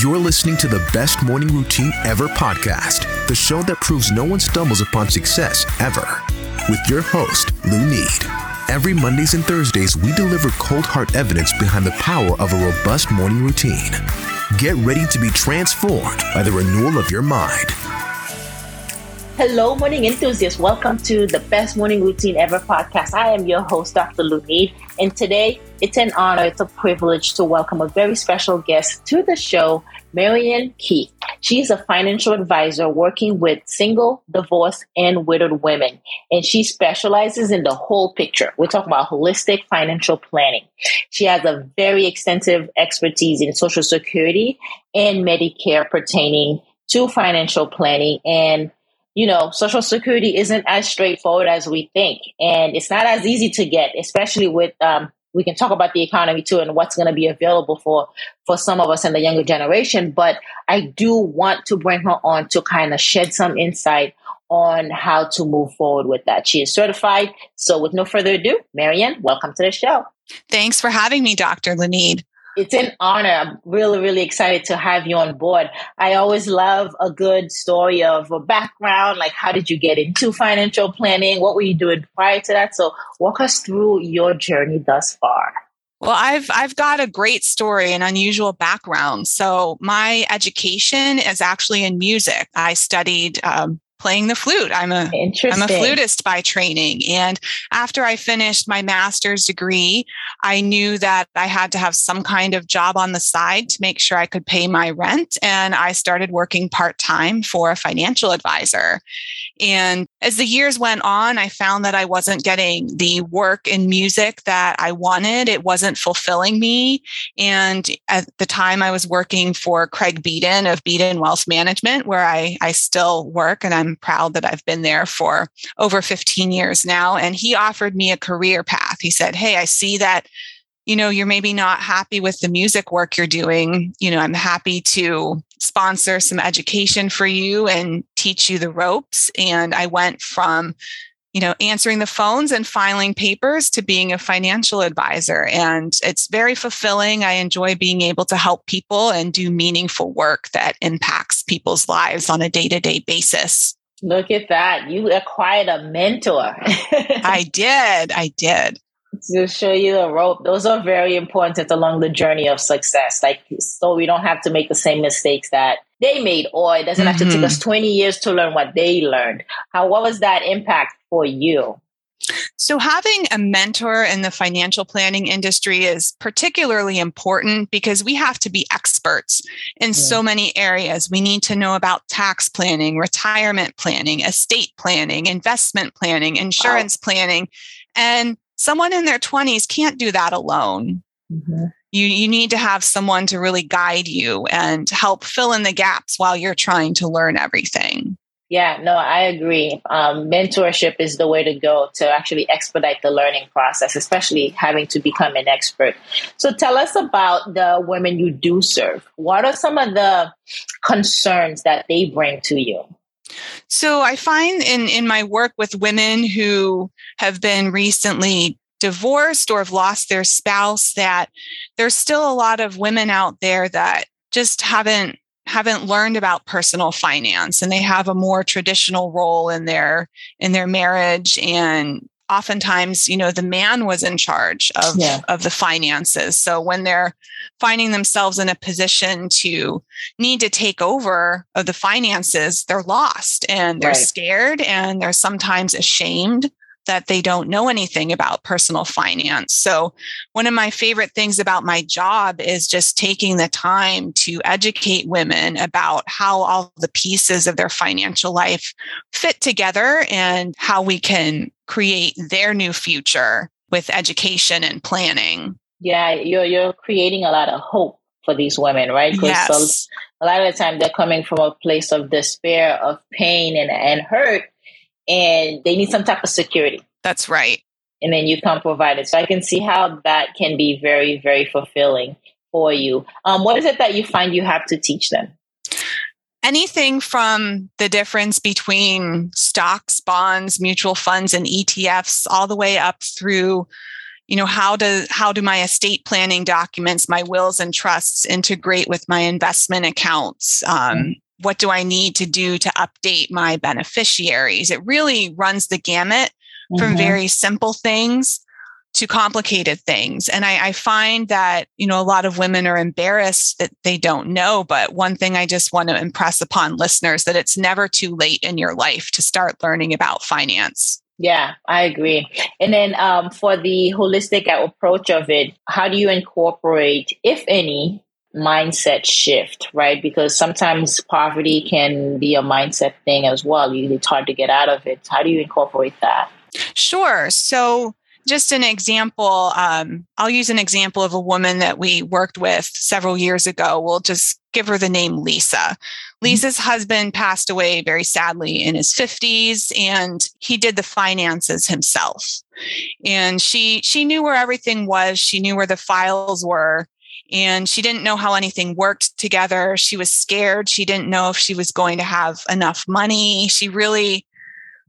You're listening to the Best Morning Routine Ever podcast, the show that proves no one stumbles upon success ever. With your host, Lou Need. Every Mondays and Thursdays, we deliver cold hard evidence behind the power of a robust morning routine. Get ready to be transformed by the renewal of your mind. Hello, morning enthusiasts. Welcome to the Best Morning Routine Ever podcast. I am your host, Dr. Lou Need, and today it's an honor, it's a privilege to welcome a very special guest to the show, Marianne Keith. She is a financial advisor working with single, divorced, and widowed women, and she specializes in the whole picture. We're talking about holistic financial planning. She has a very extensive expertise in Social Security and Medicare pertaining to financial planning and you know, Social Security isn't as straightforward as we think, and it's not as easy to get, especially with. Um, we can talk about the economy too and what's going to be available for for some of us in the younger generation. But I do want to bring her on to kind of shed some insight on how to move forward with that. She is certified. So, with no further ado, Marianne, welcome to the show. Thanks for having me, Dr. Lanid it's an honor. I'm really, really excited to have you on board. I always love a good story of a background, like how did you get into financial planning? What were you doing prior to that? So walk us through your journey thus far. Well, I've I've got a great story, an unusual background. So my education is actually in music. I studied um, playing the flute. I'm a I'm a flutist by training. And after I finished my master's degree, I knew that I had to have some kind of job on the side to make sure I could pay my rent. And I started working part-time for a financial advisor. And as the years went on, I found that I wasn't getting the work in music that I wanted. It wasn't fulfilling me. And at the time I was working for Craig Beaton of Beaton Wealth Management, where I, I still work and I'm proud that I've been there for over 15 years now. And he offered me a career path. He said, Hey, I see that you know, you're maybe not happy with the music work you're doing, you know, I'm happy to sponsor some education for you and teach you the ropes. And I went from, you know, answering the phones and filing papers to being a financial advisor. And it's very fulfilling. I enjoy being able to help people and do meaningful work that impacts people's lives on a day to day basis. Look at that. You acquired a mentor. I did. I did to show you the rope. Those are very important It's along the journey of success. Like, so we don't have to make the same mistakes that they made, or it doesn't mm-hmm. have to take mm-hmm. us 20 years to learn what they learned. How, what was that impact for you? So, having a mentor in the financial planning industry is particularly important because we have to be experts in yeah. so many areas. We need to know about tax planning, retirement planning, estate planning, investment planning, insurance wow. planning. And someone in their 20s can't do that alone. Mm-hmm. You, you need to have someone to really guide you and help fill in the gaps while you're trying to learn everything. Yeah, no, I agree. Um, mentorship is the way to go to actually expedite the learning process, especially having to become an expert. So tell us about the women you do serve. What are some of the concerns that they bring to you? So I find in in my work with women who have been recently divorced or have lost their spouse that there's still a lot of women out there that just haven't haven't learned about personal finance and they have a more traditional role in their in their marriage and oftentimes you know the man was in charge of yeah. of the finances so when they're finding themselves in a position to need to take over of the finances they're lost and they're right. scared and they're sometimes ashamed that they don't know anything about personal finance. So, one of my favorite things about my job is just taking the time to educate women about how all the pieces of their financial life fit together and how we can create their new future with education and planning. Yeah, you're you're creating a lot of hope for these women, right? Because yes. a lot of the time they're coming from a place of despair, of pain and, and hurt and they need some type of security. That's right. And then you come provide it. So I can see how that can be very, very fulfilling for you. Um, what is it that you find you have to teach them? Anything from the difference between stocks, bonds, mutual funds, and ETFs, all the way up through you know how do how do my estate planning documents my wills and trusts integrate with my investment accounts um, mm-hmm. What do i need to do to update my beneficiaries it really runs the gamut mm-hmm. from very simple things to complicated things. And I, I, find that, you know, a lot of women are embarrassed that they don't know. But one thing I just want to impress upon listeners that it's never too late in your life to start learning about finance. Yeah, I agree. And then um, for the holistic approach of it, how do you incorporate, if any, mindset shift, right? Because sometimes poverty can be a mindset thing as well. It's hard to get out of it. How do you incorporate that? Sure. So, just an example, um, I'll use an example of a woman that we worked with several years ago. We'll just give her the name Lisa. Mm-hmm. Lisa's husband passed away very sadly in his 50s and he did the finances himself. And she she knew where everything was, she knew where the files were and she didn't know how anything worked together. She was scared. She didn't know if she was going to have enough money. She really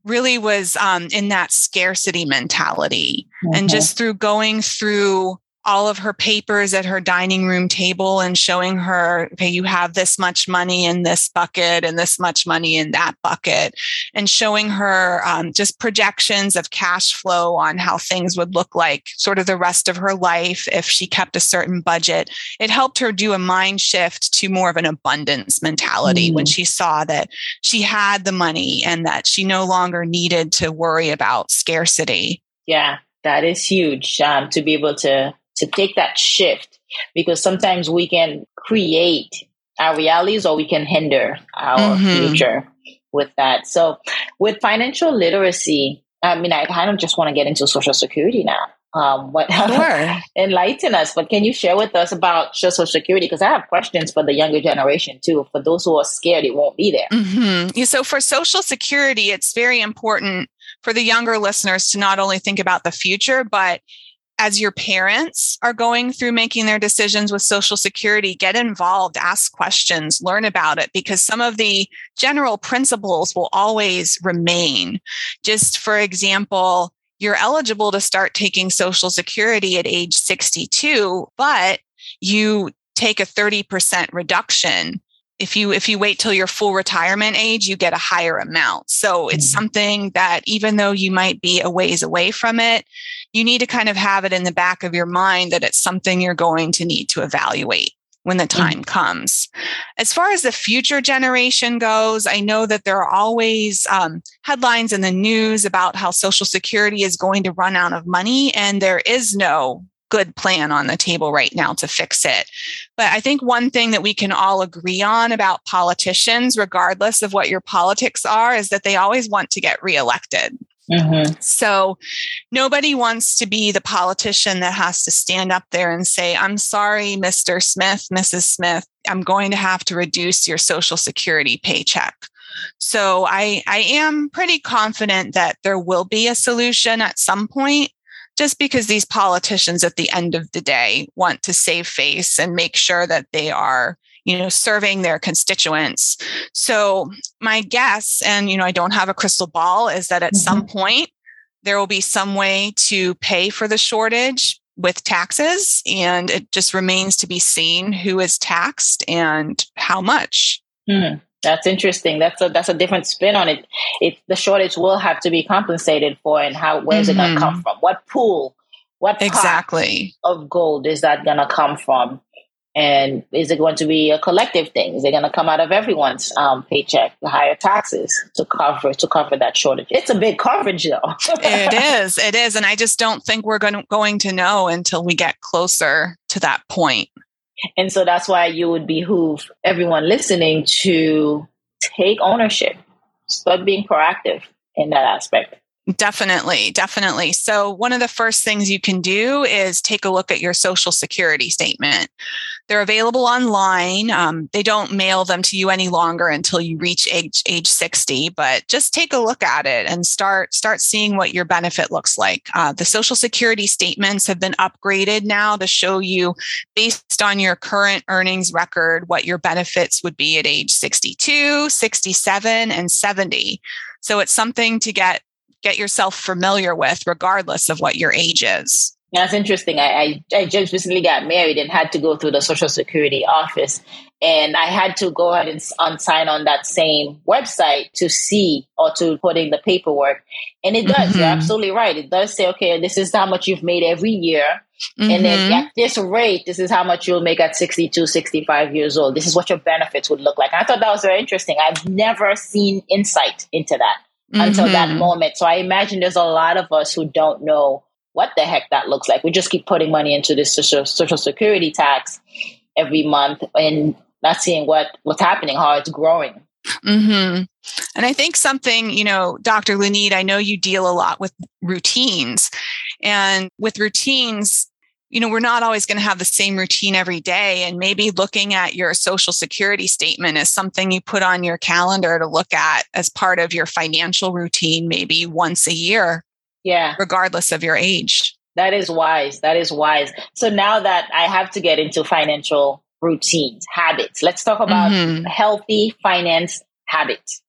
really was um, in that scarcity mentality. Mm-hmm. And just through going through all of her papers at her dining room table and showing her, okay, you have this much money in this bucket and this much money in that bucket, and showing her um, just projections of cash flow on how things would look like sort of the rest of her life if she kept a certain budget. It helped her do a mind shift to more of an abundance mentality mm. when she saw that she had the money and that she no longer needed to worry about scarcity. Yeah, that is huge um, to be able to to take that shift because sometimes we can create our realities or we can hinder our mm-hmm. future with that. So with financial literacy, I mean, I kind of just want to get into social security now. Um, what sure. enlighten us, but can you share with us about social security? Because I have questions for the younger generation too. For those who are scared, it won't be there. Mm-hmm. So for social security, it's very important for the younger listeners to not only think about the future, but as your parents are going through making their decisions with Social Security, get involved, ask questions, learn about it, because some of the general principles will always remain. Just for example, you're eligible to start taking Social Security at age 62, but you take a 30% reduction if you if you wait till your full retirement age you get a higher amount so it's mm-hmm. something that even though you might be a ways away from it you need to kind of have it in the back of your mind that it's something you're going to need to evaluate when the mm-hmm. time mm-hmm. comes. As far as the future generation goes, I know that there are always um, headlines in the news about how Social Security is going to run out of money, and there is no good plan on the table right now to fix it. But I think one thing that we can all agree on about politicians, regardless of what your politics are, is that they always want to get reelected. Mm-hmm. So nobody wants to be the politician that has to stand up there and say, I'm sorry, Mr. Smith, Mrs. Smith, I'm going to have to reduce your Social Security paycheck. So I, I am pretty confident that there will be a solution at some point just because these politicians at the end of the day want to save face and make sure that they are you know serving their constituents so my guess and you know i don't have a crystal ball is that at mm-hmm. some point there will be some way to pay for the shortage with taxes and it just remains to be seen who is taxed and how much hmm. That's interesting that's a that's a different spin on it if the shortage will have to be compensated for and how where's mm-hmm. it going to come from what pool what exactly of gold is that going to come from and is it going to be a collective thing? Is it going to come out of everyone's um, paycheck, the higher taxes to cover to cover that shortage? It's a big coverage, though. it is. It is, and I just don't think we're going to, going to know until we get closer to that point. And so that's why you would behoove everyone listening to take ownership, start being proactive in that aspect. Definitely, definitely. So, one of the first things you can do is take a look at your social security statement. They're available online. Um, they don't mail them to you any longer until you reach age age 60, but just take a look at it and start start seeing what your benefit looks like. Uh, the social security statements have been upgraded now to show you based on your current earnings record what your benefits would be at age 62, 67, and 70. So it's something to get get yourself familiar with, regardless of what your age is. That's interesting. I, I, I just recently got married and had to go through the Social Security office, and I had to go ahead and on sign on that same website to see or to put in the paperwork. And it does. Mm-hmm. You're absolutely right. It does say, okay, this is how much you've made every year. Mm-hmm. And then mm-hmm. at this rate, this is how much you'll make at 62, 65 years old. This is what your benefits would look like. And I thought that was very interesting. I've never seen insight into that mm-hmm. until that mm-hmm. moment. So I imagine there's a lot of us who don't know what the heck that looks like. We just keep putting money into this social, social security tax every month and not seeing what what's happening, how it's growing. Mm-hmm. And I think something, you know, Dr. Lunid, I know you deal a lot with routines. And with routines, you know, we're not always going to have the same routine every day. And maybe looking at your social security statement is something you put on your calendar to look at as part of your financial routine, maybe once a year. Yeah. Regardless of your age. That is wise. That is wise. So now that I have to get into financial routines, habits, let's talk about mm-hmm. healthy finance habits.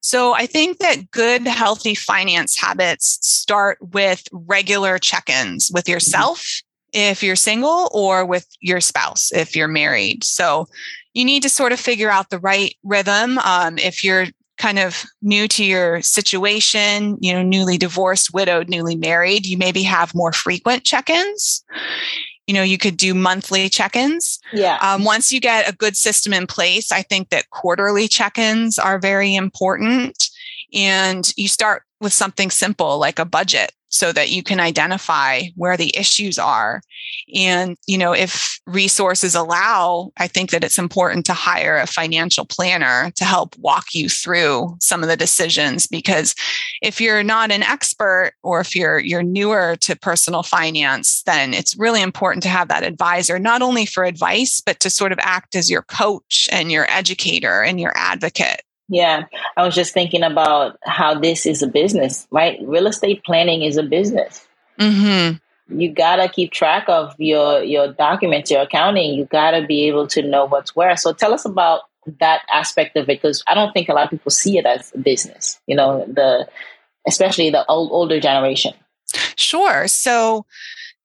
So I think that good, healthy finance habits start with regular check ins with mm-hmm. yourself if you're single or with your spouse if you're married. So you need to sort of figure out the right rhythm. Um, if you're kind of new to your situation, you know, newly divorced, widowed, newly married, you maybe have more frequent check ins. You know, you could do monthly check ins. Yeah. Um, once you get a good system in place, I think that quarterly check ins are very important. And you start with something simple like a budget so that you can identify where the issues are. And, you know, if resources allow, I think that it's important to hire a financial planner to help walk you through some of the decisions because if you're not an expert or if you're you're newer to personal finance, then it's really important to have that advisor not only for advice but to sort of act as your coach and your educator and your advocate yeah, I was just thinking about how this is a business, right? Real estate planning is a business. Mm-hmm. You gotta keep track of your your documents, your accounting. You gotta be able to know what's where. So tell us about that aspect of it, because I don't think a lot of people see it as a business. You know, the especially the old, older generation. Sure. So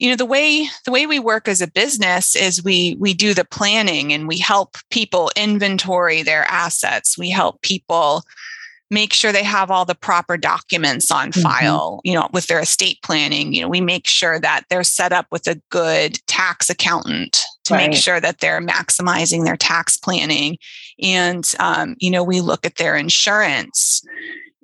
you know the way the way we work as a business is we we do the planning and we help people inventory their assets we help people make sure they have all the proper documents on mm-hmm. file you know with their estate planning you know we make sure that they're set up with a good tax accountant to right. make sure that they're maximizing their tax planning and um, you know we look at their insurance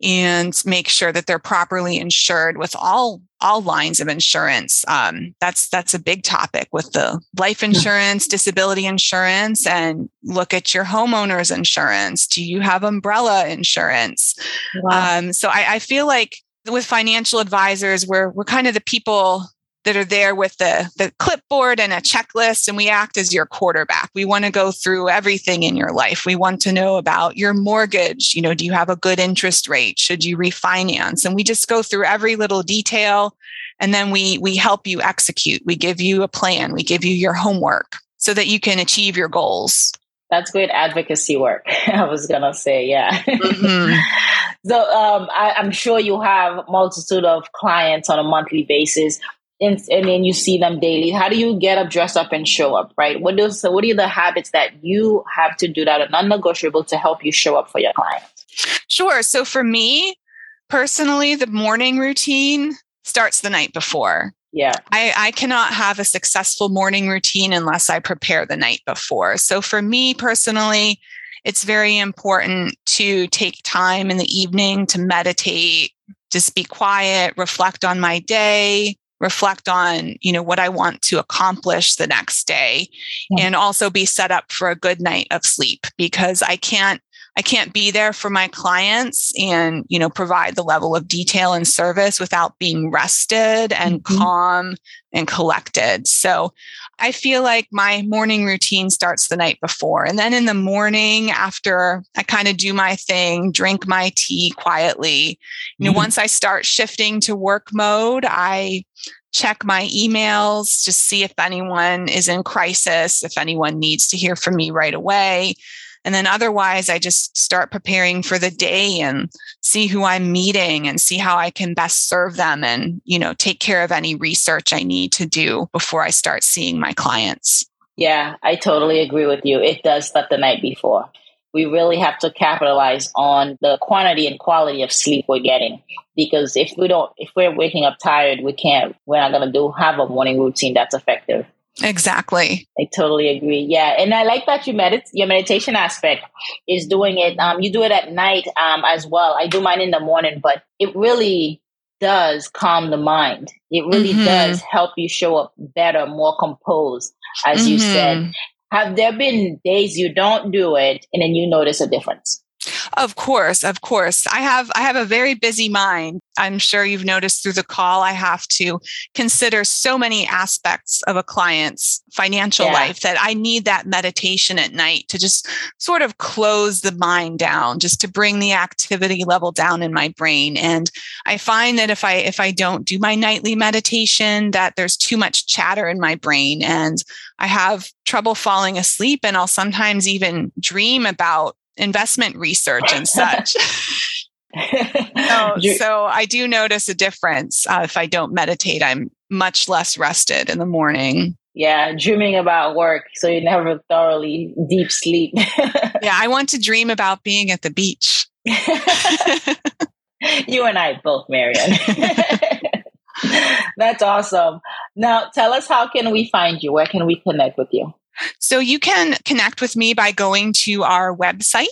and make sure that they're properly insured with all all lines of insurance. Um, that's that's a big topic with the life insurance, disability insurance, and look at your homeowner's insurance. Do you have umbrella insurance? Wow. Um, so I, I feel like with financial advisors, we're we're kind of the people that are there with the, the clipboard and a checklist, and we act as your quarterback. We want to go through everything in your life. We want to know about your mortgage. You know, do you have a good interest rate? Should you refinance? And we just go through every little detail and then we we help you execute. We give you a plan, we give you your homework so that you can achieve your goals. That's great advocacy work. I was gonna say, yeah. Mm-hmm. so um, I, I'm sure you have multitude of clients on a monthly basis and, and then you see them daily. How do you get up dress up and show up right? What does what are the habits that you have to do that are non-negotiable to help you show up for your clients? Sure. So for me personally the morning routine starts the night before. Yeah. I, I cannot have a successful morning routine unless i prepare the night before. So for me personally it's very important to take time in the evening to meditate just be quiet reflect on my day reflect on you know what i want to accomplish the next day yeah. and also be set up for a good night of sleep because i can't i can't be there for my clients and you know provide the level of detail and service without being rested and mm-hmm. calm and collected so I feel like my morning routine starts the night before. And then in the morning, after I kind of do my thing, drink my tea quietly, you know, mm-hmm. once I start shifting to work mode, I check my emails to see if anyone is in crisis, if anyone needs to hear from me right away. And then otherwise, I just start preparing for the day and see who I'm meeting and see how I can best serve them and, you know, take care of any research I need to do before I start seeing my clients. Yeah, I totally agree with you. It does start the night before. We really have to capitalize on the quantity and quality of sleep we're getting. Because if we don't, if we're waking up tired, we can't, we're not going to do, have a morning routine that's effective. Exactly. I totally agree. Yeah. And I like that you medit your meditation aspect is doing it. Um, you do it at night, um, as well. I do mine in the morning, but it really does calm the mind. It really mm-hmm. does help you show up better, more composed, as mm-hmm. you said. Mm-hmm. Have there been days you don't do it and then you notice a difference? Of course, of course. I have I have a very busy mind. I'm sure you've noticed through the call I have to consider so many aspects of a client's financial yeah. life that I need that meditation at night to just sort of close the mind down, just to bring the activity level down in my brain. And I find that if I if I don't do my nightly meditation that there's too much chatter in my brain and I have trouble falling asleep and I'll sometimes even dream about investment research and such. so, so, I do notice a difference. Uh, if I don't meditate, I'm much less rested in the morning. Yeah, dreaming about work, so you never thoroughly deep sleep. yeah, I want to dream about being at the beach. you and I both, Marion. That's awesome. Now, tell us how can we find you? Where can we connect with you? So you can connect with me by going to our website.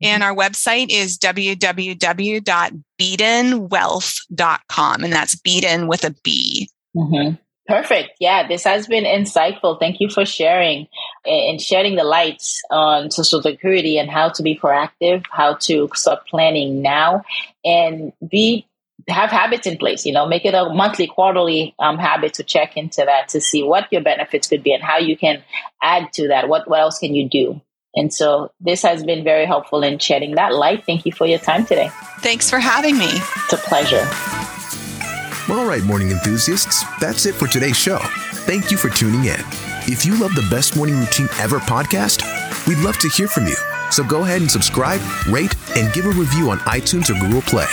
And mm-hmm. our website is www.beatonwealth.com. And that's Beaton with a B. Mm-hmm. Perfect. Yeah, this has been insightful. Thank you for sharing and shedding the lights on social security and how to be proactive, how to start planning now and be have habits in place you know make it a monthly quarterly um, habit to check into that to see what your benefits could be and how you can add to that. What, what else can you do? And so this has been very helpful in shedding that light. Thank you for your time today. Thanks for having me. It's a pleasure. All right morning enthusiasts. That's it for today's show. Thank you for tuning in. If you love the best morning routine ever podcast we'd love to hear from you. So go ahead and subscribe rate and give a review on itunes or google play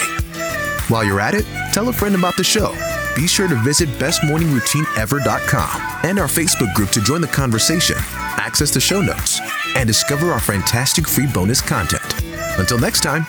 while you're at it, tell a friend about the show. Be sure to visit bestmorningroutineever.com and our Facebook group to join the conversation, access the show notes, and discover our fantastic free bonus content. Until next time,